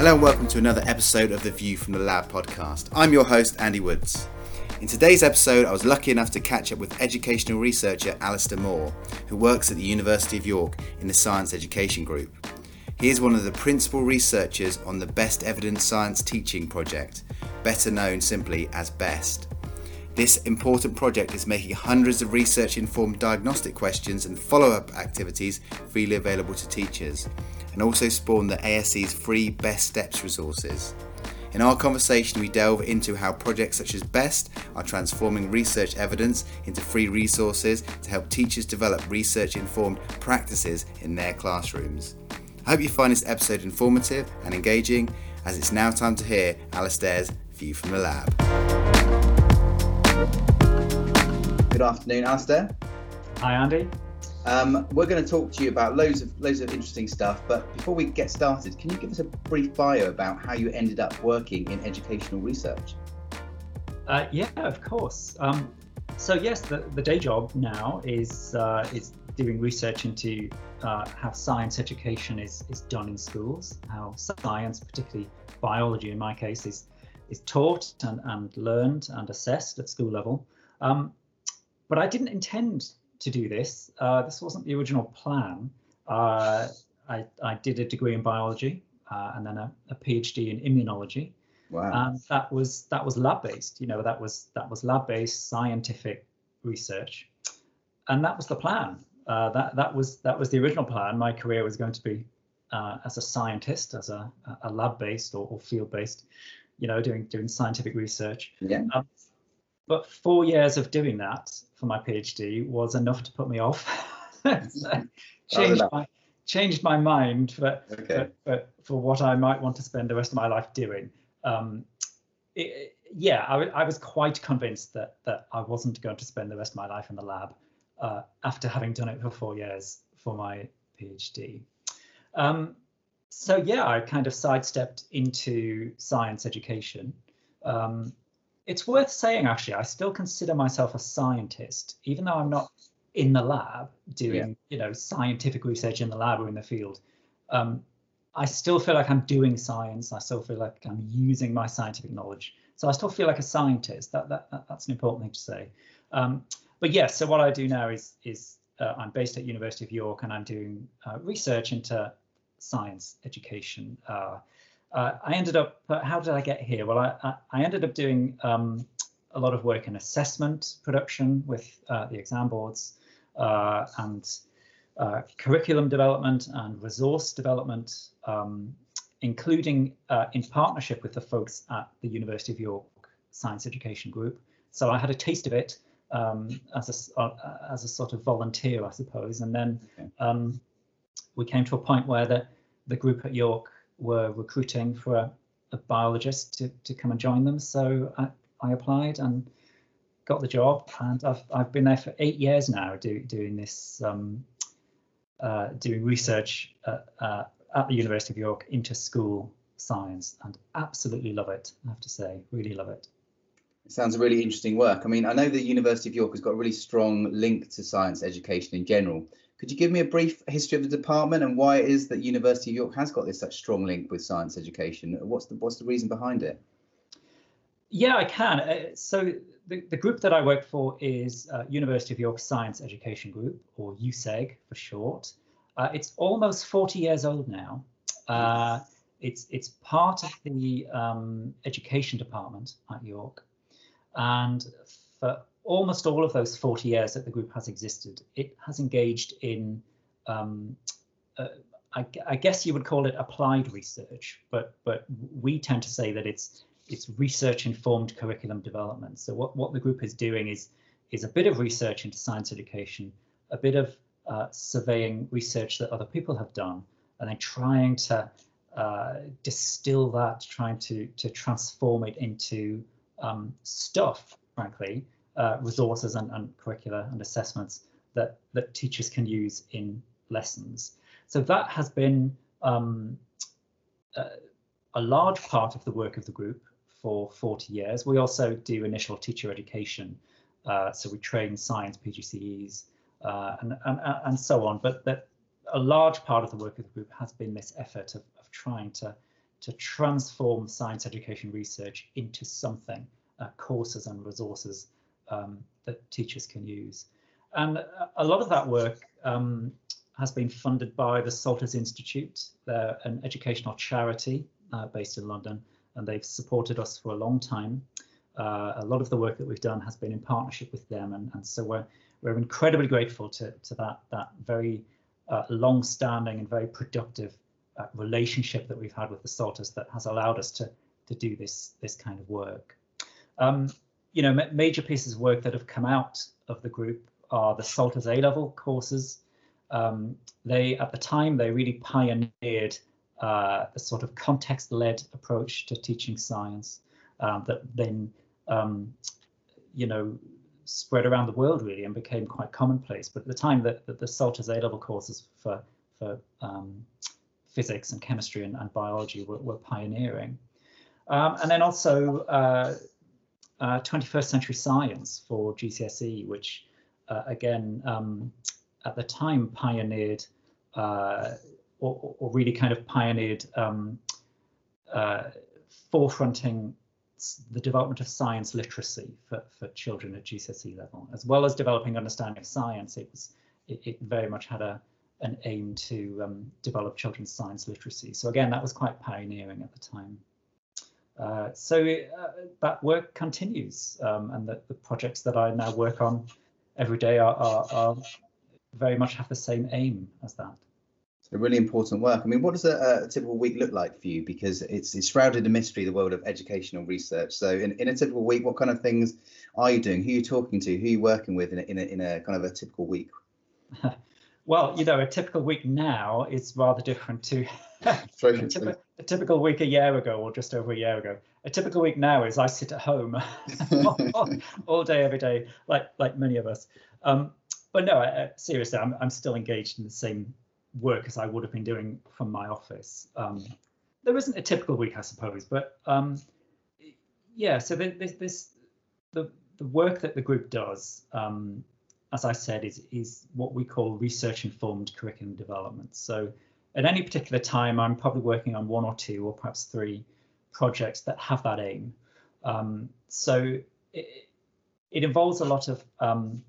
Hello and welcome to another episode of the View from the Lab podcast. I'm your host, Andy Woods. In today's episode, I was lucky enough to catch up with educational researcher Alistair Moore, who works at the University of York in the Science Education Group. He is one of the principal researchers on the Best Evidence Science Teaching Project, better known simply as BEST. This important project is making hundreds of research informed diagnostic questions and follow up activities freely available to teachers, and also spawned the ASE's free Best Steps resources. In our conversation, we delve into how projects such as BEST are transforming research evidence into free resources to help teachers develop research informed practices in their classrooms. I hope you find this episode informative and engaging, as it's now time to hear Alastair's view from the lab. Good afternoon, Alastair. Hi, Andy. Um, we're going to talk to you about loads of loads of interesting stuff, but before we get started, can you give us a brief bio about how you ended up working in educational research? Uh, yeah, of course. Um, so yes, the, the day job now is uh, is doing research into uh, how science education is is done in schools, how science, particularly biology in my case, is is taught and, and learned and assessed at school level. Um, but I didn't intend to do this. Uh, this wasn't the original plan. Uh, I, I, did a degree in biology uh, and then a, a, PhD in immunology. Wow. And that was that was lab based. You know, that was that was lab based scientific research, and that was the plan. Uh, that that was that was the original plan. My career was going to be uh, as a scientist, as a, a lab based or, or field based. You know, doing doing scientific research. Yeah. Um, but four years of doing that for my PhD was enough to put me off. changed my changed my mind for, okay. for, for, for, what I might want to spend the rest of my life doing. Um, it, yeah, I, I, was quite convinced that that I wasn't going to spend the rest of my life in the lab uh, after having done it for four years for my PhD. Um, so yeah, I kind of sidestepped into science education. Um, it's worth saying actually i still consider myself a scientist even though i'm not in the lab doing yeah. you know scientific research in the lab or in the field. Um, i still feel like i'm doing science. I still feel like i'm using my scientific knowledge. So i still feel like a scientist. That, that, that that's an important thing to say. Um, but yes so what i do now is is uh, i'm based at university of york and i'm doing uh, research into science education. Uh, uh, I ended up, uh, how did I get here? Well, I, I ended up doing um, a lot of work in assessment production with uh, the exam boards uh, and uh, curriculum development and resource development, um, including uh, in partnership with the folks at the University of York Science Education Group. So I had a taste of it um, as a as a sort of volunteer, I suppose, and then. Um, we came to a point where the the group at York were recruiting for a, a biologist to, to come and join them. So I, I applied and got the job, and I've I've been there for eight years now, do, doing this, um, uh, doing research at, uh, at the University of York into school science, and absolutely love it. I have to say, really love it. It sounds really interesting work. I mean, I know the University of York has got a really strong link to science education in general. Could you give me a brief history of the department and why it is that University of York has got this such strong link with science education? What's the what's the reason behind it? Yeah, I can. Uh, so the, the group that I work for is uh, University of York Science Education Group, or USEG for short. Uh, it's almost 40 years old now. Uh, it's it's part of the um, education department at York, and for almost all of those 40 years that the group has existed, it has engaged in, um, uh, I, I, guess you would call it applied research, but but we tend to say that it's it's research informed curriculum development. So what, what the group is doing is is a bit of research into science education, a bit of uh, surveying research that other people have done, and then trying to uh, distill that, trying to to transform it into um, stuff, frankly, uh, resources and, and curricula and assessments that, that teachers can use in lessons. So that has been um, uh, a large part of the work of the group for 40 years. We also do initial teacher education. Uh, so we train science PGCEs uh, and, and, and so on. But that a large part of the work of the group has been this effort of, of trying to to transform science education research into something, uh, courses and resources um, that teachers can use. And a lot of that work um, has been funded by the Salters Institute. They're an educational charity uh, based in London, and they've supported us for a long time. Uh, a lot of the work that we've done has been in partnership with them, and, and so we're we're incredibly grateful to, to that that very uh, long-standing and very productive uh, relationship that we've had with the Salters that has allowed us to to do this this kind of work. Um, you know, ma major pieces of work that have come out of the group are the Salters A-level courses. Um, they, at the time, they really pioneered uh, the sort of context-led approach to teaching science um, that then, um, you know, spread around the world really and became quite commonplace. But at the time, that the, the Salters A-level courses for for um, physics and chemistry and, and biology were, were pioneering. Um, and then also uh, uh, 21st century science for GCSE, which uh, again, um, at the time pioneered uh, or, or, really kind of pioneered um, uh, forefronting the development of science literacy for, for children at GCSE level, as well as developing understanding of science. It was it, it very much had a an aim to um, develop children's science literacy. So again, that was quite pioneering at the time. Uh, so uh, that work continues, um, and the, the, projects that I now work on every day are, are, are very much have the same aim as that. So really important work. I mean, what does a, a, typical week look like for you? Because it's, it's shrouded in mystery, the world of educational research. So in, in a typical week, what kind of things are you doing? Who are you talking to? Who are you working with in a, in a, in a kind of a typical week? well, you know, a typical week now is rather different to a, typical, a, typical week a year ago or just over a year ago. A typical week now is I sit at home all, day, every day, like like many of us. Um, but no, I, seriously, I'm I'm still engaged in the same work as I would have been doing from my office. Um, there isn't a typical week, I suppose, but um, yeah. So this, this the the work that the group does um, as I said, is, is what we call research informed curriculum development. So at any particular time, I'm probably working on one or two or perhaps three projects that have that aim. Um, so it, it, involves a lot of um,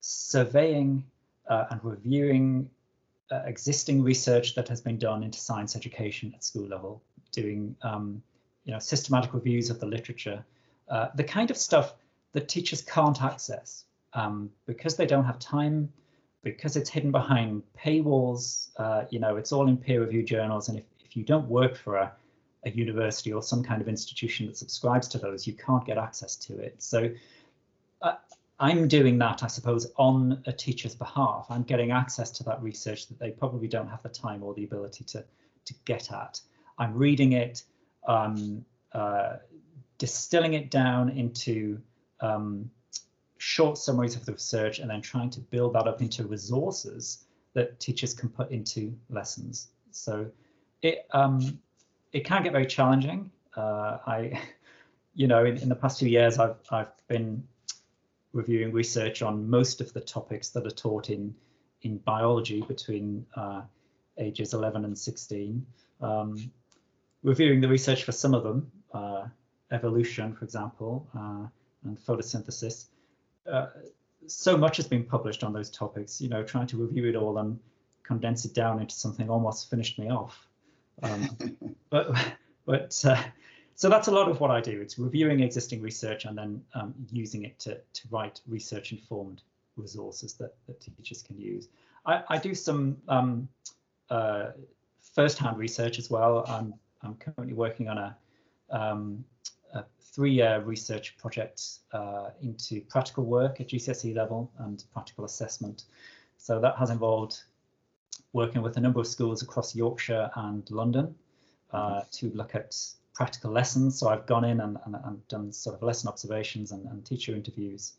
surveying uh, and reviewing uh, existing research that has been done into science education at school level, doing um, you know systematic reviews of the literature, uh, the kind of stuff that teachers can't access um, because they don't have time, because it's hidden behind paywalls, uh, you know, it's all in peer review journals. And if, if you don't work for a, a university or some kind of institution that subscribes to those, you can't get access to it. So uh, I'm doing that, I suppose, on a teacher's behalf. I'm getting access to that research that they probably don't have the time or the ability to, to get at. I'm reading it, um, uh, distilling it down into um, short summaries of the research and then trying to build that up into resources that teachers can put into lessons. So it um, it can get very challenging. Uh, I, you know, in, in the past few years, I've I've been reviewing research on most of the topics that are taught in in biology between uh, ages 11 and 16. Um, reviewing the research for some of them, uh, evolution, for example, uh, and photosynthesis, uh, so much has been published on those topics. You know, trying to review it all and condense it down into something almost finished me off. Um, but but uh, so that's a lot of what I do. It's reviewing existing research and then um, using it to to write research informed resources that, that teachers can use. I, I do some um, uh, first-hand research as well. I'm I'm currently working on a um, a three-year research project uh, into practical work at GCSE level and practical assessment. So that has involved working with a number of schools across Yorkshire and London uh, to look at practical lessons. So I've gone in and, and, and done sort of lesson observations and, and teacher interviews.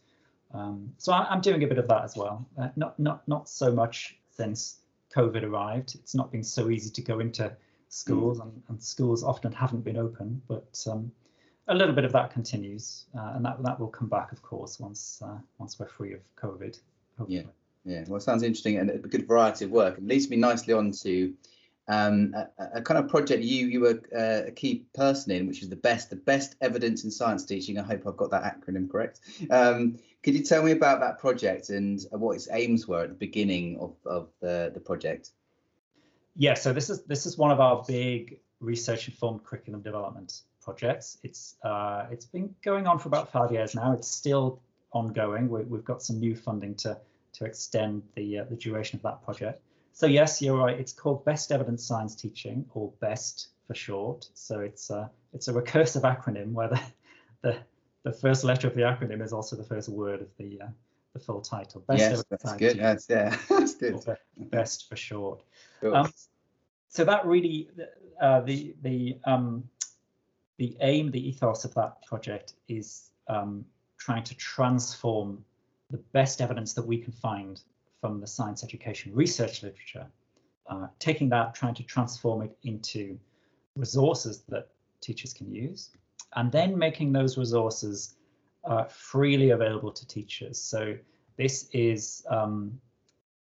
Um, so I, am doing a bit of that as well. Uh, not not not so much since COVID arrived. It's not been so easy to go into schools, mm. and, and, schools often haven't been open. But um, a little bit of that continues, uh, and that that will come back, of course, once uh, once we're free of COVID. Hopefully. Yeah, yeah. Well, it sounds interesting and a good variety of work. It leads me nicely on to um, a, a, kind of project you you were uh, a key person in, which is the best the best evidence in science teaching. I hope I've got that acronym correct. Um, could you tell me about that project and what its aims were at the beginning of, of the, the project? Yeah, so this is this is one of our big research informed curriculum development projects. It's uh, it's been going on for about five years now. It's still ongoing. We, have got some new funding to to extend the uh, the duration of that project. So yes, you're right. It's called Best Evidence Science Teaching, or BEST for short. So it's a it's a recursive acronym where the the, the first letter of the acronym is also the first word of the uh, the full title. Best yes, that's good. That's, yeah, that's good. Best for short. Cool. Um, so that really uh, the the um, the aim, the ethos of that project is um, trying to transform the best evidence that we can find from the science education research literature, uh, taking that, trying to transform it into resources that teachers can use, and then making those resources uh, freely available to teachers. So this is um,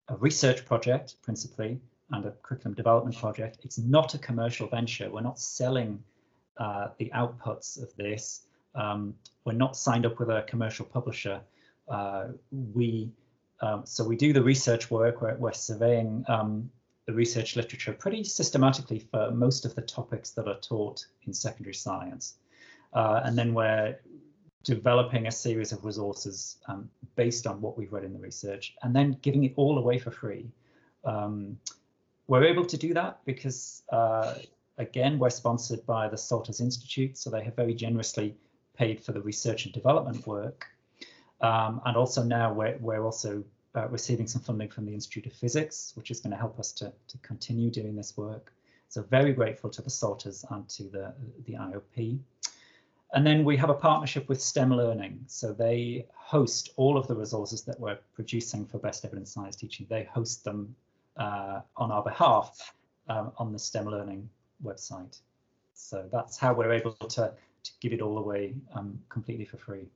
a research project principally and a curriculum development project. It's not a commercial venture. We're not selling uh, the outputs of this. Um, we're not signed up with a commercial publisher. Uh, we um, so we do the research work, we're, we're surveying um, the research literature pretty systematically for most of the topics that are taught in secondary science. Uh, and then we're developing a series of resources um, based on what we've read in the research and then giving it all away for free. Um, we're able to do that because, uh, again, we're sponsored by the Salters Institute, so they have very generously paid for the research and development work. Um, and also now we're, we're also uh, receiving some funding from the Institute of Physics, which is going to help us to, to continue doing this work. So very grateful to the Salters and to the, the IOP. And then we have a partnership with STEM Learning. So they host all of the resources that we're producing for Best Evidence Science Teaching. They host them uh, on our behalf um, on the STEM Learning website. So that's how we're able to, to give it all away um, completely for free.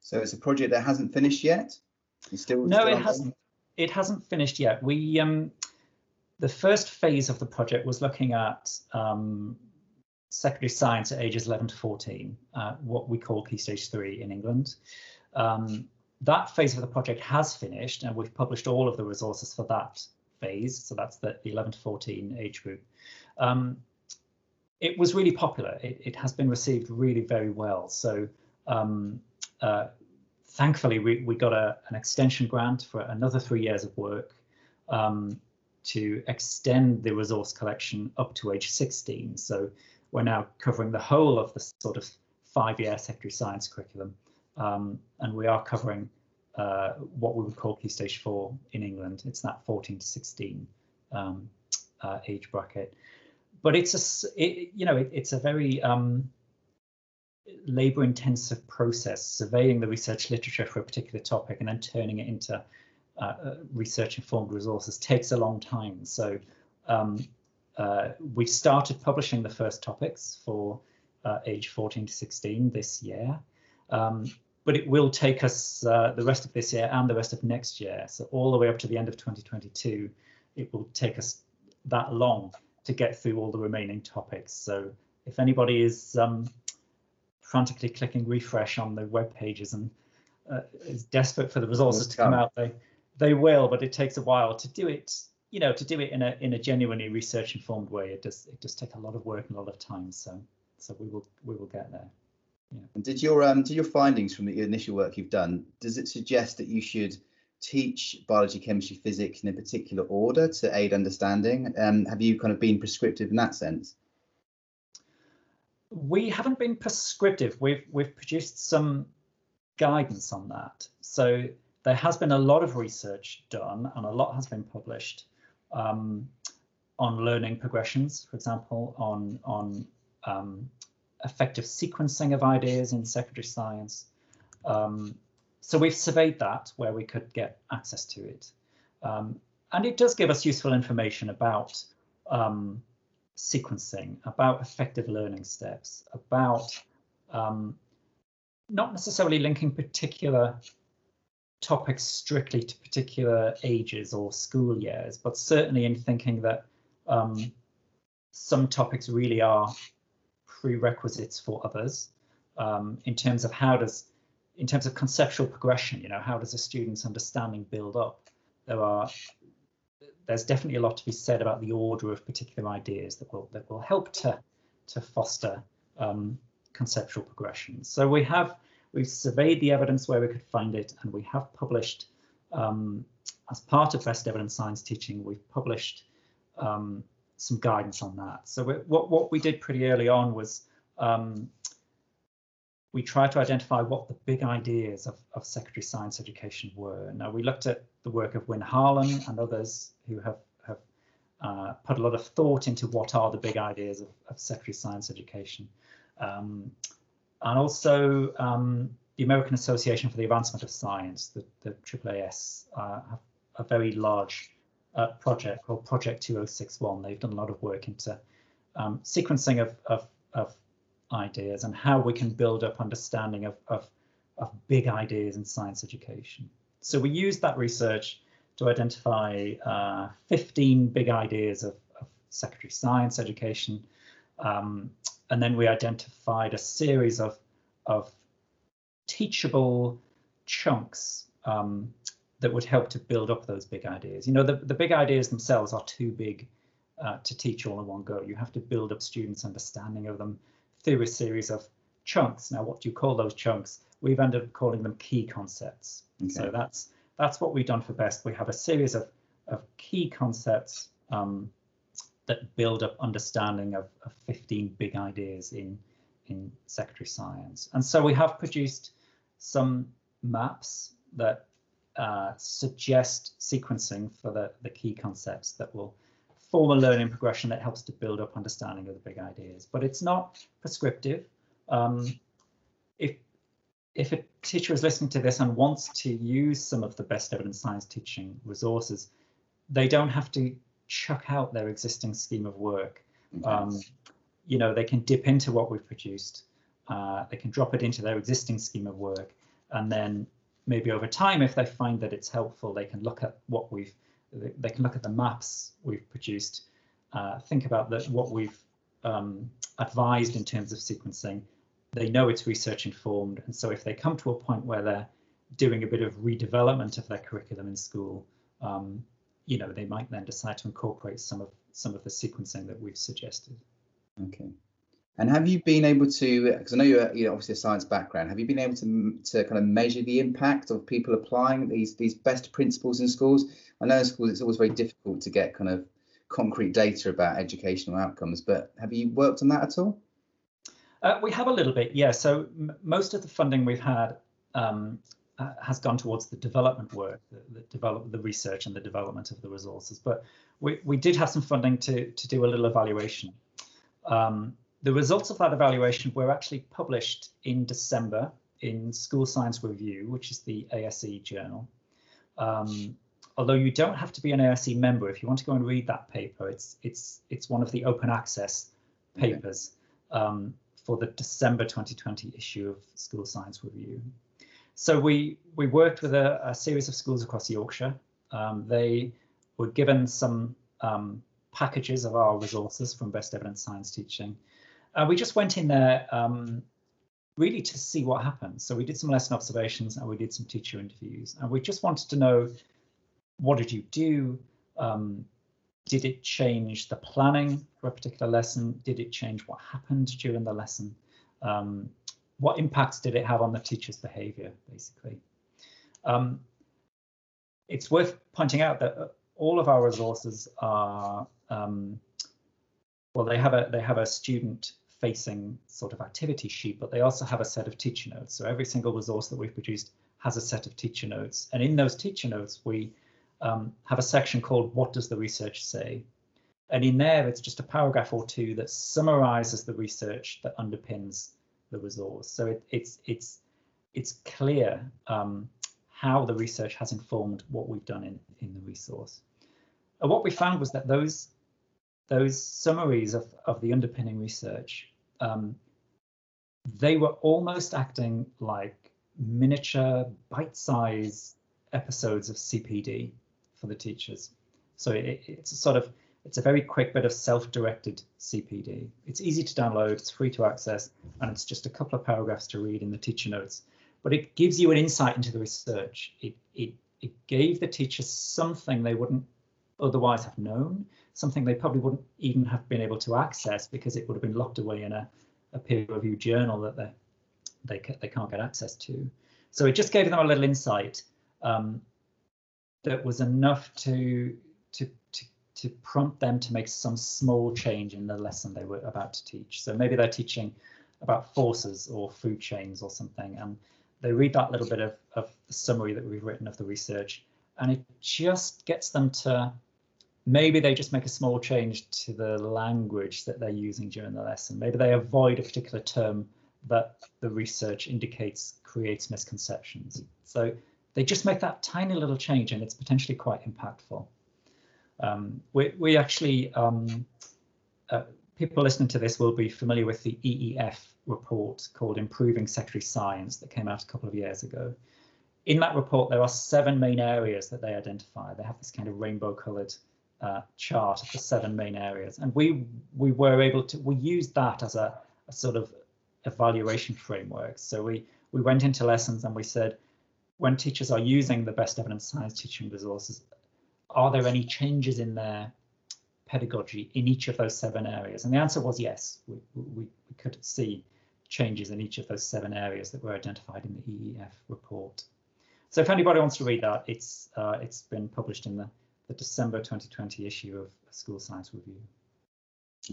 So it's a project that hasn't finished yet. You still no, still it hasn't. It hasn't finished yet. We um, the first phase of the project was looking at um, secondary science at ages 11 to 14, uh, what we call Key Stage 3 in England. Um, that phase of the project has finished and we've published all of the resources for that phase. So that's the 11 to 14 age group. Um, it was really popular. It, it, has been received really very well. So um, uh, thankfully, we, we got a, an extension grant for another three years of work um, to extend the resource collection up to age 16. So we're now covering the whole of the sort of five-year secondary science curriculum. Um, and we are covering uh, what we would call Key Stage 4 in England. It's that 14 to 16 um, uh, age bracket. But it's a, it, you know, it, it's a very um, labor intensive process, surveying the research literature for a particular topic and then turning it into uh, uh research informed resources takes a long time. So um, uh, we started publishing the first topics for uh, age 14 to 16 this year. Um, but it will take us uh, the rest of this year and the rest of next year. So all the way up to the end of 2022, it will take us that long to get through all the remaining topics. So if anybody is um, frantically clicking refresh on the web pages and uh, is desperate for the resources to come out, they they will, but it takes a while to do it. You know, to do it in a in a genuinely research informed way, it does it does take a lot of work and a lot of time. So so we will we will get there. Yeah. And did your um did your findings from the initial work you've done does it suggest that you should teach biology, chemistry, physics in a particular order to aid understanding? Um, have you kind of been prescriptive in that sense? we haven't been prescriptive. We've we've produced some guidance on that. So there has been a lot of research done and a lot has been published um, on learning progressions, for example, on on um, effective sequencing of ideas in secondary science. Um, so we've surveyed that where we could get access to it. Um, and it does give us useful information about um, sequencing, about effective learning steps, about um, not necessarily linking particular topics strictly to particular ages or school years, but certainly in thinking that um, some topics really are prerequisites for others um, in terms of how does, in terms of conceptual progression, you know, how does a student's understanding build up? There are, there's definitely a lot to be said about the order of particular ideas that will that will help to to foster um, conceptual progression. So we have we've surveyed the evidence where we could find it, and we have published um, as part of best evidence science teaching. We've published um, some guidance on that. So what what we did pretty early on was um, we tried to identify what the big ideas of, of secondary science education were. Now we looked at the work of Wynne Harlen and others who have have uh, put a lot of thought into what are the big ideas of, of secondary science education. Um, and also um, the American Association for the Advancement of Science, the, the AAAS, uh, have a very large uh, project called Project 2061. They've done a lot of work into um, sequencing of, of, of, ideas and how we can build up understanding of, of, of big ideas in science education. So we used that research to identify uh, 15 big ideas of, of secondary science education. Um, and then we identified a series of, of teachable chunks um, that would help to build up those big ideas. You know, the, the big ideas themselves are too big uh, to teach all in one go. You have to build up students' understanding of them through a series of chunks. Now, what do you call those chunks? We've ended up calling them key concepts. Okay. So that's that's what we've done for BEST. We have a series of, of key concepts um, that build up understanding of, of 15 big ideas in, in secondary science. And so we have produced some maps that uh, suggest sequencing for the, the key concepts that will form a learning progression that helps to build up understanding of the big ideas. But it's not prescriptive. Um, if if a teacher is listening to this and wants to use some of the best evidence science teaching resources, they don't have to chuck out their existing scheme of work. Um, you know, they can dip into what we've produced. Uh, they can drop it into their existing scheme of work, and then maybe over time, if they find that it's helpful, they can look at what we've. They can look at the maps we've produced, uh, think about that what we've um, advised in terms of sequencing. They know it's research informed, and so if they come to a point where they're doing a bit of redevelopment of their curriculum in school, um, you know, they might then decide to incorporate some of some of the sequencing that we've suggested. Okay. And have you been able to, because I know you're, you know, obviously a science background, have you been able to to kind of measure the impact of people applying these these best principles in schools? I know in schools it's always very difficult to get kind of concrete data about educational outcomes, but have you worked on that at all? Uh, we have a little bit, yeah. So most of the funding we've had um, uh, has gone towards the development work, the, the, develop the research and the development of the resources. But we, we did have some funding to, to do a little evaluation. Um, the results of that evaluation were actually published in December in School Science Review, which is the ASE journal. Um, although you don't have to be an ASE member, if you want to go and read that paper, it's it's it's one of the open access papers okay. um, for the December 2020 issue of School Science Review. So we we worked with a, a series of schools across Yorkshire. Um, they were given some um, packages of our resources from Best Evidence Science Teaching. Uh, we just went in there um, really to see what happened. So we did some lesson observations and we did some teacher interviews, and we just wanted to know what did you do? Um, did it change the planning for a particular lesson? Did it change what happened during the lesson? Um, what impacts did it have on the teacher's behavior, basically? Um, it's worth pointing out that uh, all of our resources are um, well, they have a they have a student facing sort of activity sheet, but they also have a set of teacher notes. So every single resource that we've produced has a set of teacher notes, and in those teacher notes we um, have a section called "What does the research say?" And in there, it's just a paragraph or two that summarizes the research that underpins the resource. So it, it's it's it's clear um, how the research has informed what we've done in in the resource. And what we found was that those those summaries of of the underpinning research um, they were almost acting like miniature bite-sized episodes of CPD for the teachers. So it, it's a sort of It's a very quick bit of self-directed CPD. It's easy to download, it's free to access, and it's just a couple of paragraphs to read in the teacher notes. But it gives you an insight into the research. It, it, it gave the teachers something they wouldn't otherwise have known, something they probably wouldn't even have been able to access because it would have been locked away in a, a peer-reviewed journal that they, they, they can't get access to. So it just gave them a little insight um, that was enough to, to, to, to prompt them to make some small change in the lesson they were about to teach. So maybe they're teaching about forces or food chains or something, and they read that little bit of, of the summary that we've written of the research, and it just gets them to maybe they just make a small change to the language that they're using during the lesson. Maybe they avoid a particular term that the research indicates creates misconceptions. So they just make that tiny little change and it's potentially quite impactful. Um, we, we actually, um, uh, people listening to this will be familiar with the EEF report called Improving Secondary Science that came out a couple of years ago. In that report, there are seven main areas that they identify. They have this kind of rainbow colored uh, chart of the seven main areas. And we we were able to, we used that as a, a sort of evaluation framework. So we, we went into lessons and we said, when teachers are using the best evidence science teaching resources, are there any changes in their pedagogy in each of those seven areas? And the answer was yes, we, we, we could see changes in each of those seven areas that were identified in the EEF report. So if anybody wants to read that, it's uh, it's been published in the the December 2020 issue of School Science Review.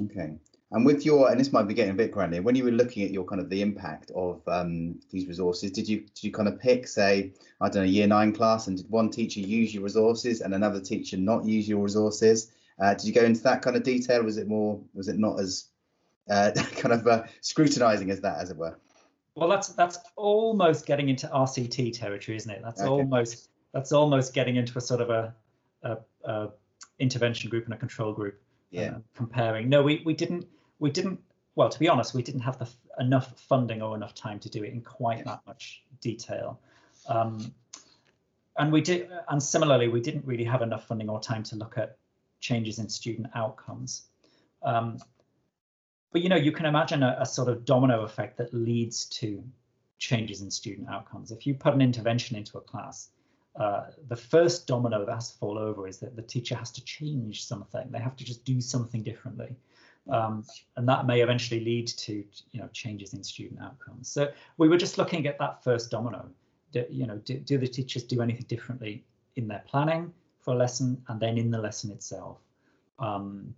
Okay. And with your, and this might be getting a bit granular, when you were looking at your kind of the impact of um, these resources, did you did you kind of pick, say, I don't know, year nine class, and did one teacher use your resources and another teacher not use your resources? Uh, did you go into that kind of detail? Was it more, was it not as uh, kind of uh, scrutinizing as that, as it were? Well, that's that's almost getting into RCT territory, isn't it? That's okay. almost that's almost getting into a sort of a a, a intervention group and a control group. Yeah. Uh, comparing. No, we we didn't we didn't. Well, to be honest, we didn't have the enough funding or enough time to do it in quite yeah. that much detail. Um, and we did, and similarly, we didn't really have enough funding or time to look at changes in student outcomes. Um, but you know, you can imagine a, a, sort of domino effect that leads to changes in student outcomes. If you put an intervention into a class, uh, the first domino that has to fall over is that the teacher has to change something. They have to just do something differently. Um, and that may eventually lead to you know changes in student outcomes. So we were just looking at that first domino. Do, you know, do, do the teachers do anything differently in their planning for a lesson and then in the lesson itself? Um,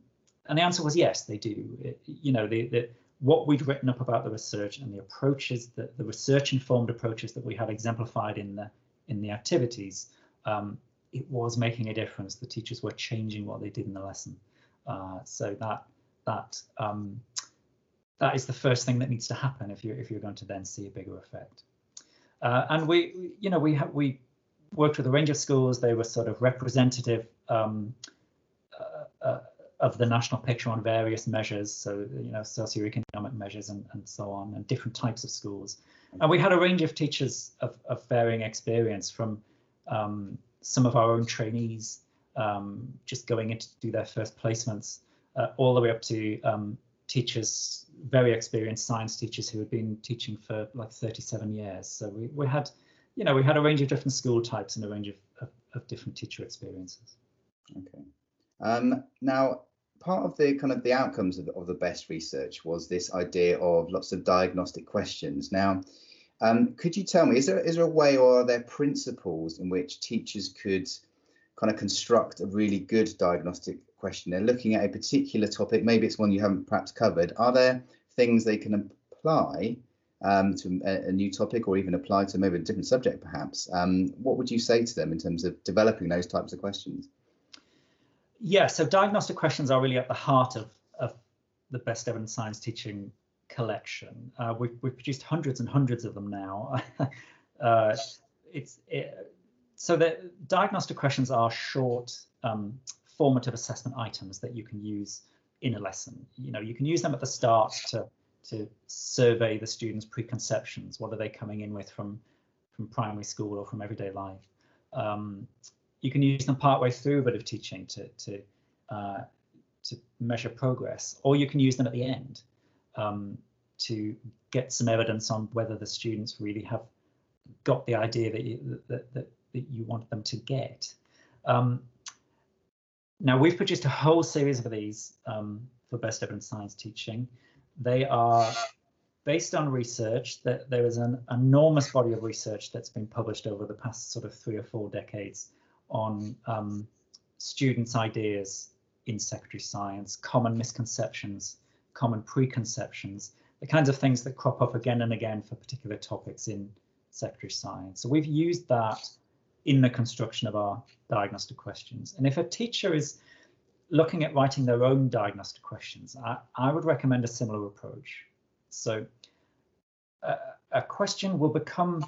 and the answer was yes, they do. It, you know, the, the, what we'd written up about the research and the approaches, the research informed approaches that we have exemplified in the in the activities, um, it was making a difference. The teachers were changing what they did in the lesson. Uh, so that that um, that is the first thing that needs to happen if you if you're going to then see a bigger effect. Uh, and we, you know, we have we worked with a range of schools. They were sort of representative um, uh, uh, of the national picture on various measures, so you know, socioeconomic measures and, and so on, and different types of schools. And we had a range of teachers of, of varying experience from um, some of our own trainees um, just going in to do their first placements, uh, all the way up to um, teachers, very experienced science teachers who had been teaching for like 37 years. So we, we had, you know, we had a range of different school types and a range of, of, of different teacher experiences. Okay. Um, now, part of the kind of the outcomes of the, of the best research was this idea of lots of diagnostic questions. Now, um, could you tell me, is there is there a way or are there principles in which teachers could kind of construct a really good diagnostic question? They're looking at a particular topic, maybe it's one you haven't perhaps covered. Are there things they can apply um, to a, a, new topic or even apply to maybe a different subject perhaps? Um, what would you say to them in terms of developing those types of questions? Yeah, so diagnostic questions are really at the heart of, of the best evidence science teaching collection. Uh, we've, we've produced hundreds and hundreds of them now. uh, it's it, so the diagnostic questions are short um, formative assessment items that you can use in a lesson. You know, you can use them at the start to to survey the students' preconceptions. What are they coming in with from from primary school or from everyday life? Um, you can use them partway through a bit of teaching to to uh, to measure progress, or you can use them at the end um, to get some evidence on whether the students really have got the idea that you, that, that, that you want them to get. Um, now, we've produced a whole series of these um, for Best Evidence Science Teaching. They are based on research that there is an enormous body of research that's been published over the past sort of three or four decades on um, students' ideas in secondary science, common misconceptions, common preconceptions, the kinds of things that crop up again and again for particular topics in secondary science. So we've used that in the construction of our diagnostic questions. And if a teacher is looking at writing their own diagnostic questions, I, I would recommend a similar approach. So uh, a question will become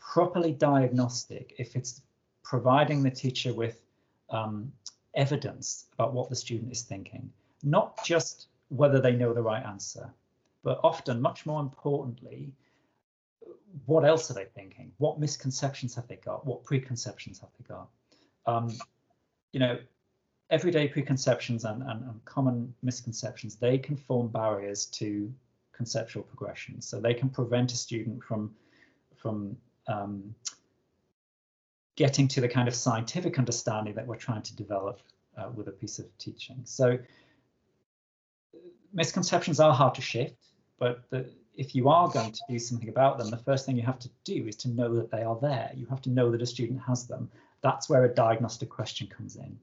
properly diagnostic if it's providing the teacher with um, evidence about what the student is thinking, not just whether they know the right answer, but often, much more importantly, what else are they thinking? What misconceptions have they got? What preconceptions have they got? Um, you know, everyday preconceptions and, and, and, common misconceptions, they can form barriers to conceptual progression. So they can prevent a student from, from um, getting to the kind of scientific understanding that we're trying to develop uh, with a piece of teaching. So misconceptions are hard to shift, but the, if you are going to do something about them, the first thing you have to do is to know that they are there. You have to know that a student has them. That's where a diagnostic question comes in.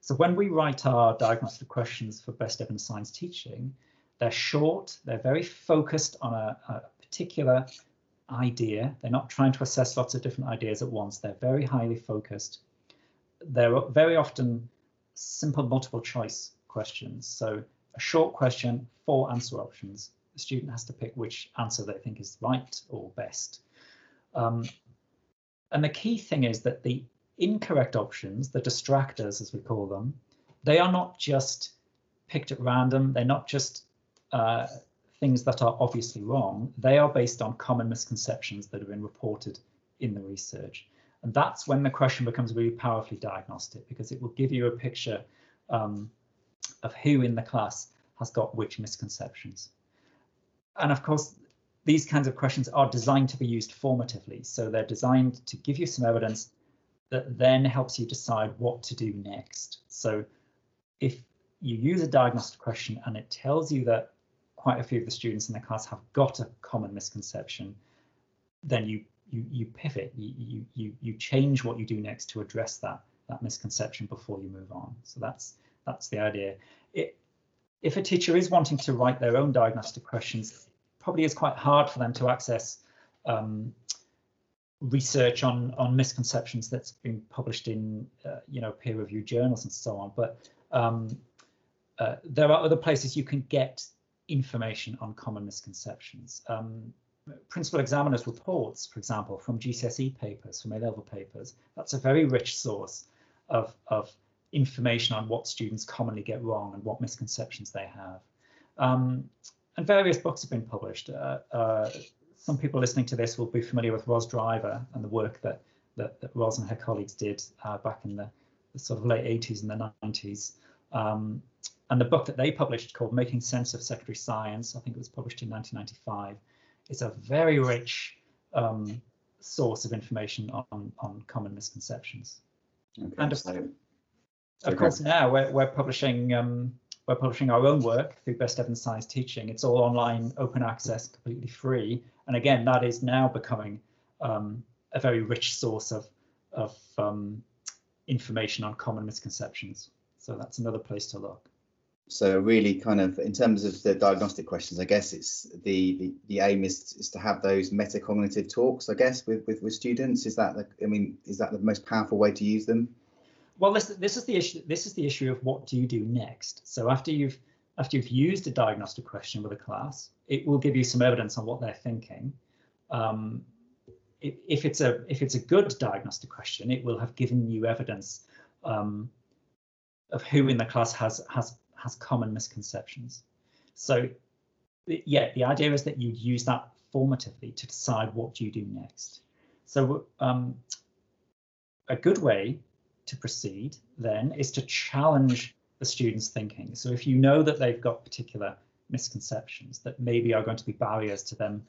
So when we write our diagnostic questions for best evidence science teaching, they're short, they're very focused on a, a particular idea. They're not trying to assess lots of different ideas at once. They're very highly focused. They're very often simple multiple choice questions. So a short question, four answer options the student has to pick which answer they think is right or best. Um, and the key thing is that the incorrect options, the distractors as we call them, they are not just picked at random. They're not just uh, things that are obviously wrong. They are based on common misconceptions that have been reported in the research. And that's when the question becomes really powerfully diagnostic because it will give you a picture um, of who in the class has got which misconceptions and of course, these kinds of questions are designed to be used formatively. So they're designed to give you some evidence that then helps you decide what to do next. So if you use a diagnostic question and it tells you that quite a few of the students in the class have got a common misconception, then you you you pivot, you you you change what you do next to address that that misconception before you move on. So that's that's the idea. It, if a teacher is wanting to write their own diagnostic questions, probably is quite hard for them to access um, research on on misconceptions that's been published in uh, you know peer-reviewed journals and so on. But um, uh, there are other places you can get information on common misconceptions. Um, principal examiners reports, for example, from GCSE papers, from A-level papers, that's a very rich source of, of information on what students commonly get wrong and what misconceptions they have. Um, and various books have been published. Uh, uh, some people listening to this will be familiar with Ros Driver and the work that, that, that Ros and her colleagues did uh, back in the, the, sort of late 80s and the 90s. Um, and the book that they published called Making Sense of Secondary Science, I think it was published in 1995, is a very rich um, source of information on, on common misconceptions. Okay, and of, so of course, now we're, we're publishing um, we're publishing our own work through Best Evidence Science Teaching. It's all online, open access, completely free. And again, that is now becoming um, a very rich source of of um, information on common misconceptions. So that's another place to look. So really, kind of in terms of the diagnostic questions, I guess it's the the, the aim is is to have those metacognitive talks. I guess with with, with students. Is that the, I mean, is that the most powerful way to use them? well, this this is the issue. This is the issue of what do you do next. So after you've after you've used a diagnostic question with a class, it will give you some evidence on what they're thinking. Um, if it's a if it's a good diagnostic question, it will have given you evidence um, of who in the class has has has common misconceptions. So yeah, the idea is that you use that formatively to decide what you do next. So um, a good way to proceed then is to challenge the students' thinking. So if you know that they've got particular misconceptions that maybe are going to be barriers to them,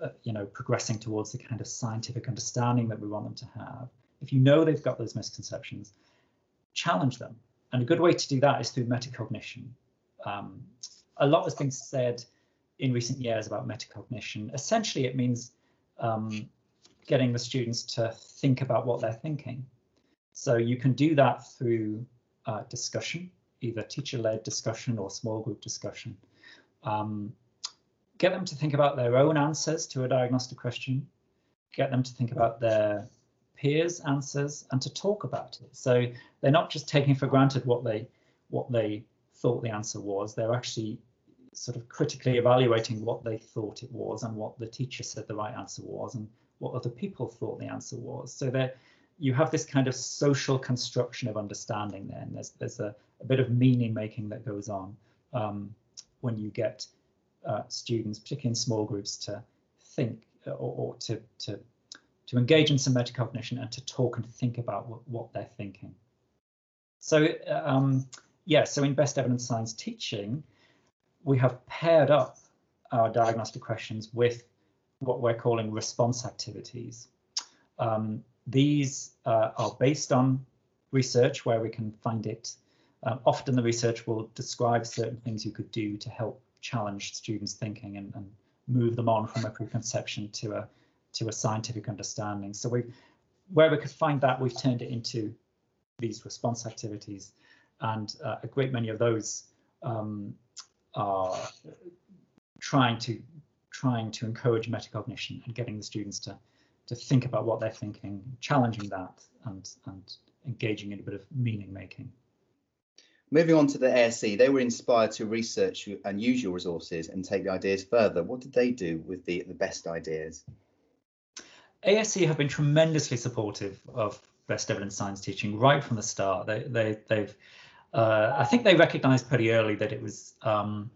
uh, you know, progressing towards the kind of scientific understanding that we want them to have, if you know they've got those misconceptions, challenge them. And a good way to do that is through metacognition. Um, a lot has been said in recent years about metacognition. Essentially, it means um, getting the students to think about what they're thinking. So you can do that through uh, discussion, either teacher-led discussion or small group discussion. Um, get them to think about their own answers to a diagnostic question, get them to think about their peers' answers and to talk about it. So they're not just taking for granted what they what they thought the answer was, they're actually sort of critically evaluating what they thought it was and what the teacher said the right answer was and what other people thought the answer was. So that you have this kind of social construction of understanding there, and there's there's a, a bit of meaning making that goes on um, when you get uh, students, particularly in small groups, to think uh, or, or, to to to engage in some metacognition and to talk and think about what, what they're thinking. So um, yeah, so in best evidence science teaching, we have paired up our diagnostic questions with what we're calling response activities. Um, these uh, are based on research where we can find it. Um, often the research will describe certain things you could do to help challenge students' thinking and, and move them on from a preconception to a to a scientific understanding. So we, where we could find that, we've turned it into these response activities, and uh, a great many of those um, are trying to trying to encourage metacognition and getting the students to to think about what they're thinking, challenging that, and and engaging in a bit of meaning making. Moving on to the ASE, they were inspired to research and use your resources and take the ideas further. What did they do with the, the best ideas? ASE have been tremendously supportive of best evidence science teaching right from the start. They, they, they've, uh, I think they recognised pretty early that it was um,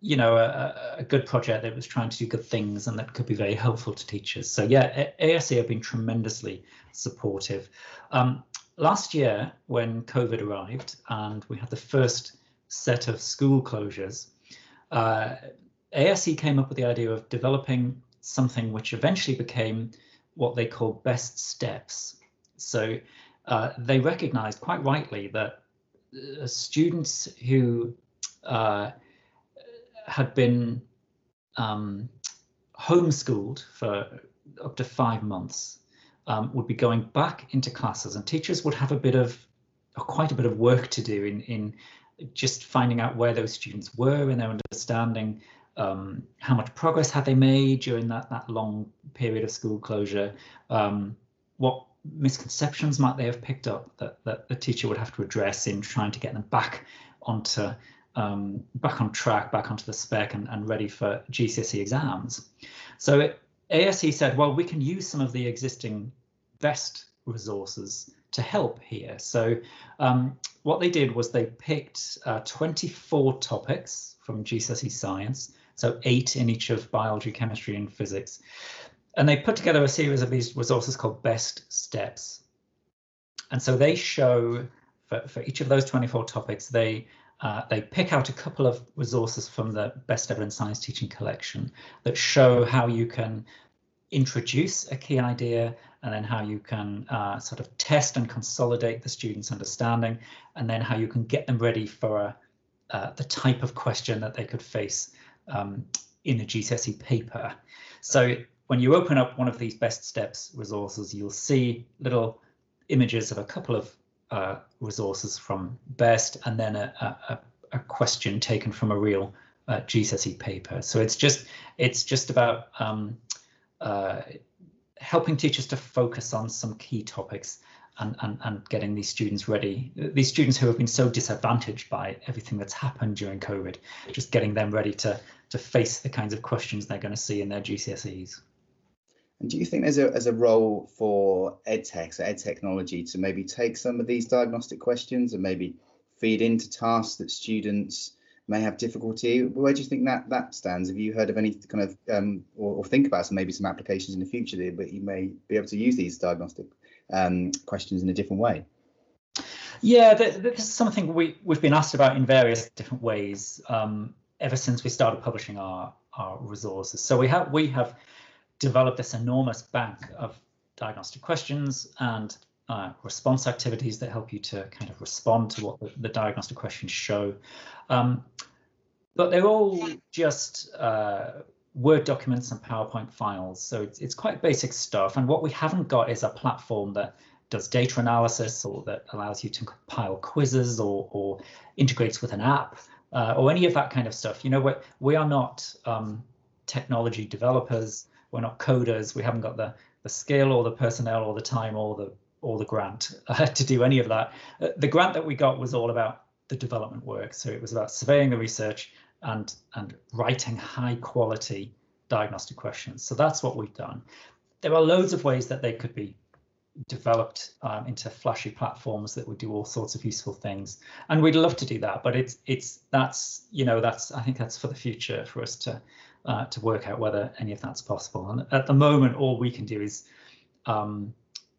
you know, a, a, good project that was trying to do good things and that could be very helpful to teachers. So yeah, ASE have been tremendously supportive. Um, last year, when COVID arrived and we had the first set of school closures, uh, ASE came up with the idea of developing something which eventually became what they call best steps. So uh, they recognized quite rightly that uh, students who uh, had been um, homeschooled for up to five months um, would be going back into classes and teachers would have a bit of quite a bit of work to do in in just finding out where those students were in their understanding um, how much progress had they made during that that long period of school closure um, what misconceptions might they have picked up that, that the teacher would have to address in trying to get them back onto um, back on track, back onto the spec and, and ready for GCSE exams. So it, ASE said, well, we can use some of the existing best resources to help here. So um, what they did was they picked uh, 24 topics from GCSE science, so eight in each of biology, chemistry and physics. And they put together a series of these resources called best steps. And so they show for, for each of those 24 topics, they uh, they pick out a couple of resources from the Best Evidence Science Teaching Collection that show how you can introduce a key idea and then how you can uh, sort of test and consolidate the students' understanding and then how you can get them ready for uh, the type of question that they could face um, in a GCSE paper. So when you open up one of these best steps resources, you'll see little images of a couple of uh, resources from BEST and then a, a, a, question taken from a real uh, GCSE paper. So it's just it's just about um, uh, helping teachers to focus on some key topics and, and, and getting these students ready. These students who have been so disadvantaged by everything that's happened during COVID, just getting them ready to to face the kinds of questions they're going to see in their GCSEs. And do you think there's a, there's a role for EdTech, so ed technology, to maybe take some of these diagnostic questions and maybe feed into tasks that students may have difficulty? Where do you think that that stands? Have you heard of any kind of um, or, or, think about some maybe some applications in the future that you may be able to use these diagnostic um, questions in a different way? Yeah, this is something we, we've been asked about in various different ways um, ever since we started publishing our, our resources. So we have we have developed this enormous bank of diagnostic questions and uh, response activities that help you to kind of respond to what the, the diagnostic questions show. Um, but they're all just uh, Word documents and PowerPoint files. So it's, it's quite basic stuff. And what we haven't got is a platform that does data analysis or that allows you to compile quizzes or, or integrates with an app uh, or any of that kind of stuff. You know, we we are not um, technology developers. We're not coders. We haven't got the the skill or the personnel or the time or the or the grant uh, to do any of that. Uh, the grant that we got was all about the development work. So it was about surveying the research and and writing high quality diagnostic questions. So that's what we've done. There are loads of ways that they could be developed um, into flashy platforms that would do all sorts of useful things and we'd love to do that but it's it's that's you know that's i think that's for the future for us to uh, to work out whether any of that's possible and at the moment all we can do is um,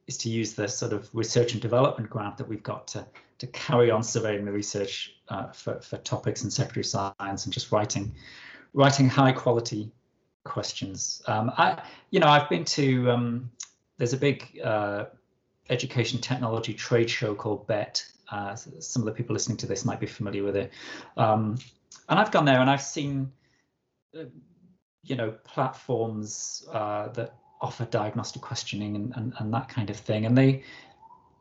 is to use the sort of research and development grant that we've got to to carry on surveying the research uh, for, for topics in secondary science and just writing writing high quality questions um, i you know i've been to um, there's a big uh, education technology trade show called Bett. Uh, some of the people listening to this might be familiar with it. Um, and I've gone there and I've seen, uh, you know, platforms uh, that offer diagnostic questioning and, and, and, that kind of thing. And they,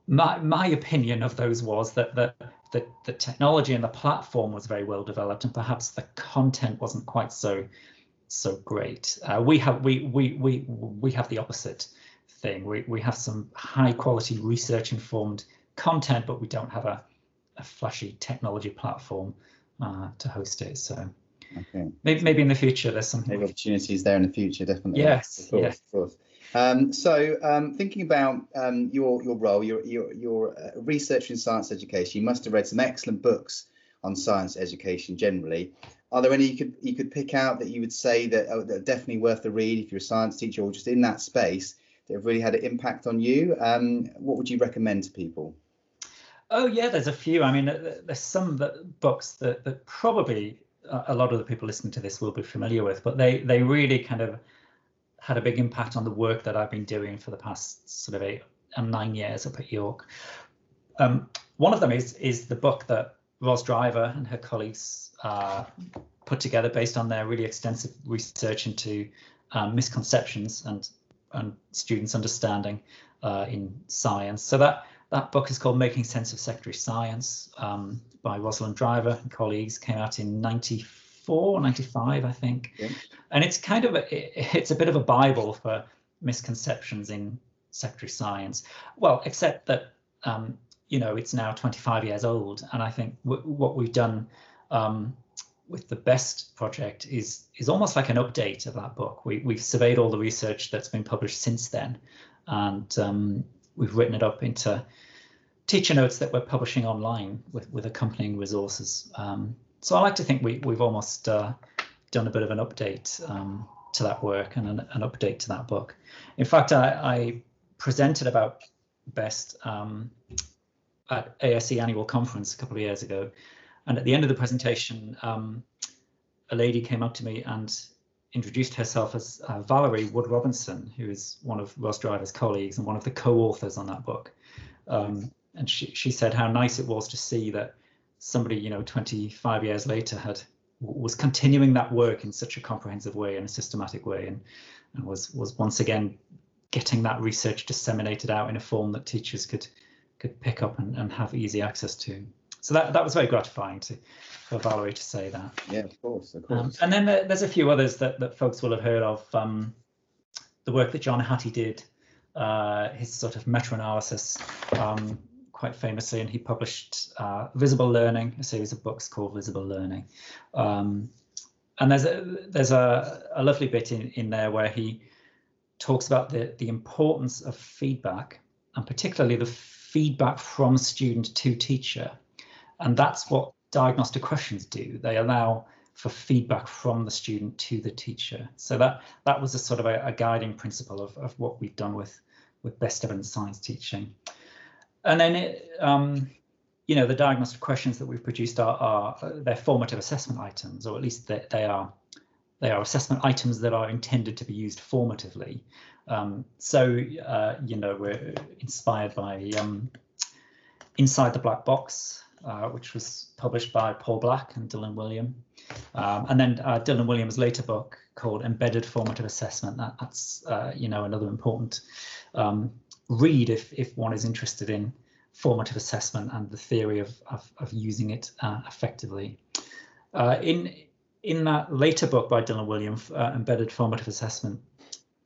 my my opinion of those was that the, the the technology and the platform was very well developed, and perhaps the content wasn't quite so so great. Uh, we have we we we we have the opposite thing. We, we have some high quality research informed content, but we don't have a, a flashy technology platform uh, to host it. So okay. maybe, maybe in the future there's something. Maybe opportunities there in the future, definitely. Yes. Of course, yes. Of course. Um, so, um, thinking about um, your your role, your your, your uh, research in science education, you must have read some excellent books on science education generally. Are there any you could you could pick out that you would say that, oh, that are definitely worth the read if you're a science teacher or just in that space that have really had an impact on you. Um, what would you recommend to people? Oh yeah, there's a few. I mean, there's some that, books that, that probably a lot of the people listening to this will be familiar with, but they they really kind of had a big impact on the work that I've been doing for the past sort of eight and nine years up at York. Um, one of them is is the book that Ros Driver and her colleagues uh, put together based on their really extensive research into um, misconceptions and and students' understanding uh, in science. So that that book is called Making Sense of Secondary Science um, by Rosalind Driver and colleagues. Came out in 94, 95, I think. Yeah. And it's kind of a, it's a bit of a bible for misconceptions in secondary science. Well, except that um, you know it's now 25 years old, and I think what we've done um, with the best project is is almost like an update of that book. We we've surveyed all the research that's been published since then, and um, we've written it up into teacher notes that we're publishing online with with accompanying resources. Um, so I like to think we we've almost uh, done a bit of an update um, to that work and an, an, update to that book. In fact, I, I presented about best um, at ASE annual conference a couple of years ago and at the end of the presentation, um, a lady came up to me and introduced herself as uh, Valerie Wood Robinson, who is one of Ros Driver's colleagues and one of the co-authors on that book. Um, and she, she said how nice it was to see that somebody, you know, 25 years later had was continuing that work in such a comprehensive way and a systematic way, and and was was once again getting that research disseminated out in a form that teachers could could pick up and, and have easy access to. So that that was very gratifying to for Valerie to say that. Yeah, of course, of um, course. Um, and then there, there's a few others that that folks will have heard of. Um, the work that John Hattie did, uh, his sort of meta-analysis, um, quite famously, and he published uh, Visible Learning, a series of books called Visible Learning. Um, and there's a there's a, a lovely bit in, in there where he talks about the the importance of feedback and particularly the feedback from student to teacher and that's what diagnostic questions do. They allow for feedback from the student to the teacher. So that that was a sort of a, a guiding principle of, of what we've done with with best evidence science teaching. And then it, um, you know, the diagnostic questions that we've produced are, are they're formative assessment items, or at least they, they are they are assessment items that are intended to be used formatively. Um, so, uh, you know, we're inspired by um, Inside the Black Box, uh, which was published by Paul Black and Dylan Wiliam. Um, and then uh, Dylan Williams' later book called Embedded Formative Assessment. That, that's, uh, you know, another important um, read if, if one is interested in formative assessment and the theory of, of, of using it uh, effectively. Uh, in in that later book by Dylan Williams, uh, Embedded Formative Assessment,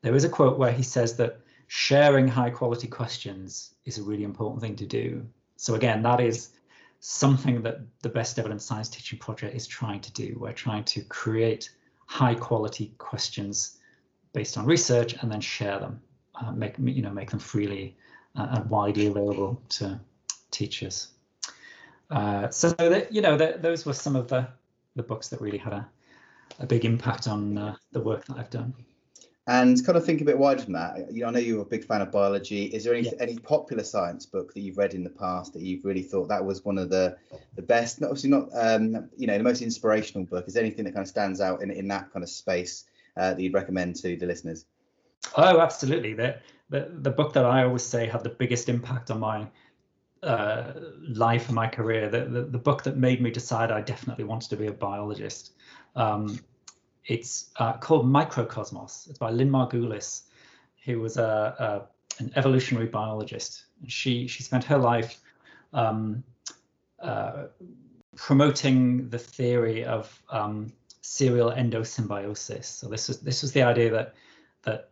there is a quote where he says that sharing high quality questions is a really important thing to do. So again, that is something that the Best Evidence Science Teaching Project is trying to do. We're trying to create high quality questions based on research and then share them, uh, make you know make them freely uh, and widely available to teachers. Uh, so that you know that those were some of the the books that really had a, a big impact on uh, the work that I've done. And kind of think a bit wider from that. You know, I know you're a big fan of biology. Is there any yeah. any popular science book that you've read in the past that you've really thought that was one of the the best? Not, obviously, not um, you know the most inspirational book. Is there anything that kind of stands out in in that kind of space uh, that you'd recommend to the listeners? Oh, absolutely. The, the the book that I always say had the biggest impact on my uh, life and my career, the, the, the, book that made me decide I definitely wanted to be a biologist. Um, it's uh, called Microcosmos. It's by Lynn Margulis, who was a, a, an evolutionary biologist. She she spent her life um, uh, promoting the theory of um, serial endosymbiosis. So this was this was the idea that that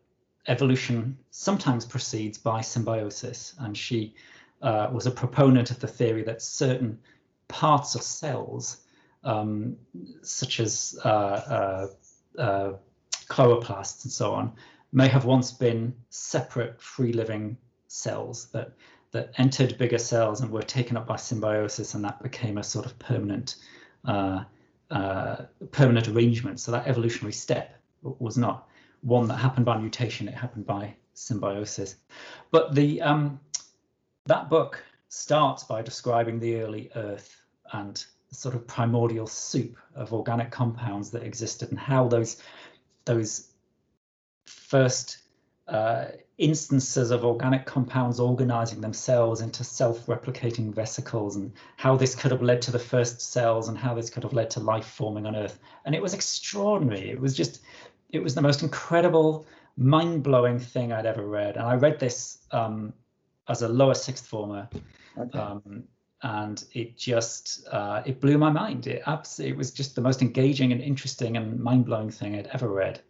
evolution sometimes proceeds by symbiosis, and she uh, was a proponent of the theory that certain parts of cells, um, such as uh, uh, uh, chloroplasts and so on, may have once been separate free living cells that that entered bigger cells and were taken up by symbiosis, and that became a sort of permanent uh, uh, permanent arrangement. So that evolutionary step was not one that happened by mutation; it happened by symbiosis. But the um, that book starts by describing the early Earth and sort of primordial soup of organic compounds that existed and how those those first uh, instances of organic compounds organizing themselves into self-replicating vesicles and how this could have led to the first cells and how this could have led to life forming on earth and it was extraordinary it was just it was the most incredible mind-blowing thing i'd ever read and i read this um, as a lower sixth former. Okay. Um, and it just uh, it blew my mind. It absolutely it was just the most engaging and interesting and mind blowing thing I'd ever read.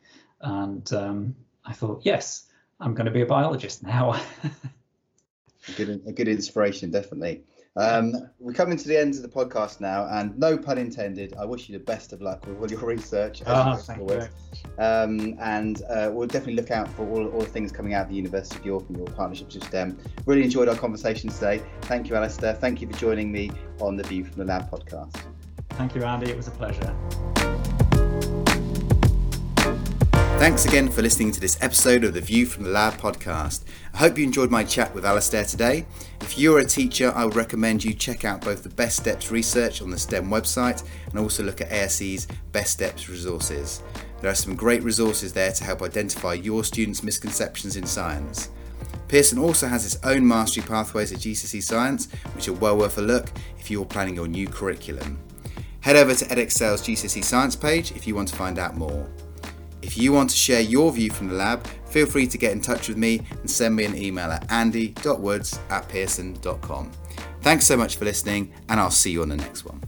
And um, I thought, yes, I'm going to be a biologist now. a good a good inspiration, definitely. Um, we're coming to the end of the podcast now, and no pun intended. I wish you the best of luck with all your research. Oh, thank you. Um, and uh, we'll definitely look out for all, all the things coming out of the University of York and your partnerships with STEM. Really enjoyed our conversation today. Thank you, Alistair. Thank you for joining me on the View from the Lab podcast. Thank you, Andy. It was a pleasure. Thanks again for listening to this episode of the View from the Lab podcast. I hope you enjoyed my chat with Alastair today. If you're a teacher, I would recommend you check out both the Best Steps research on the STEM website and also look at ASE's Best Steps resources. There are some great resources there to help identify your students' misconceptions in science. Pearson also has its own mastery pathways at GCSE Science, which are well worth a look if you're planning your new curriculum. Head over to Edexcel's GCSE Science page if you want to find out more. If you want to share your view from the lab, feel free to get in touch with me and send me an email at andy.woods at pearson.com. Thanks so much for listening, and I'll see you on the next one.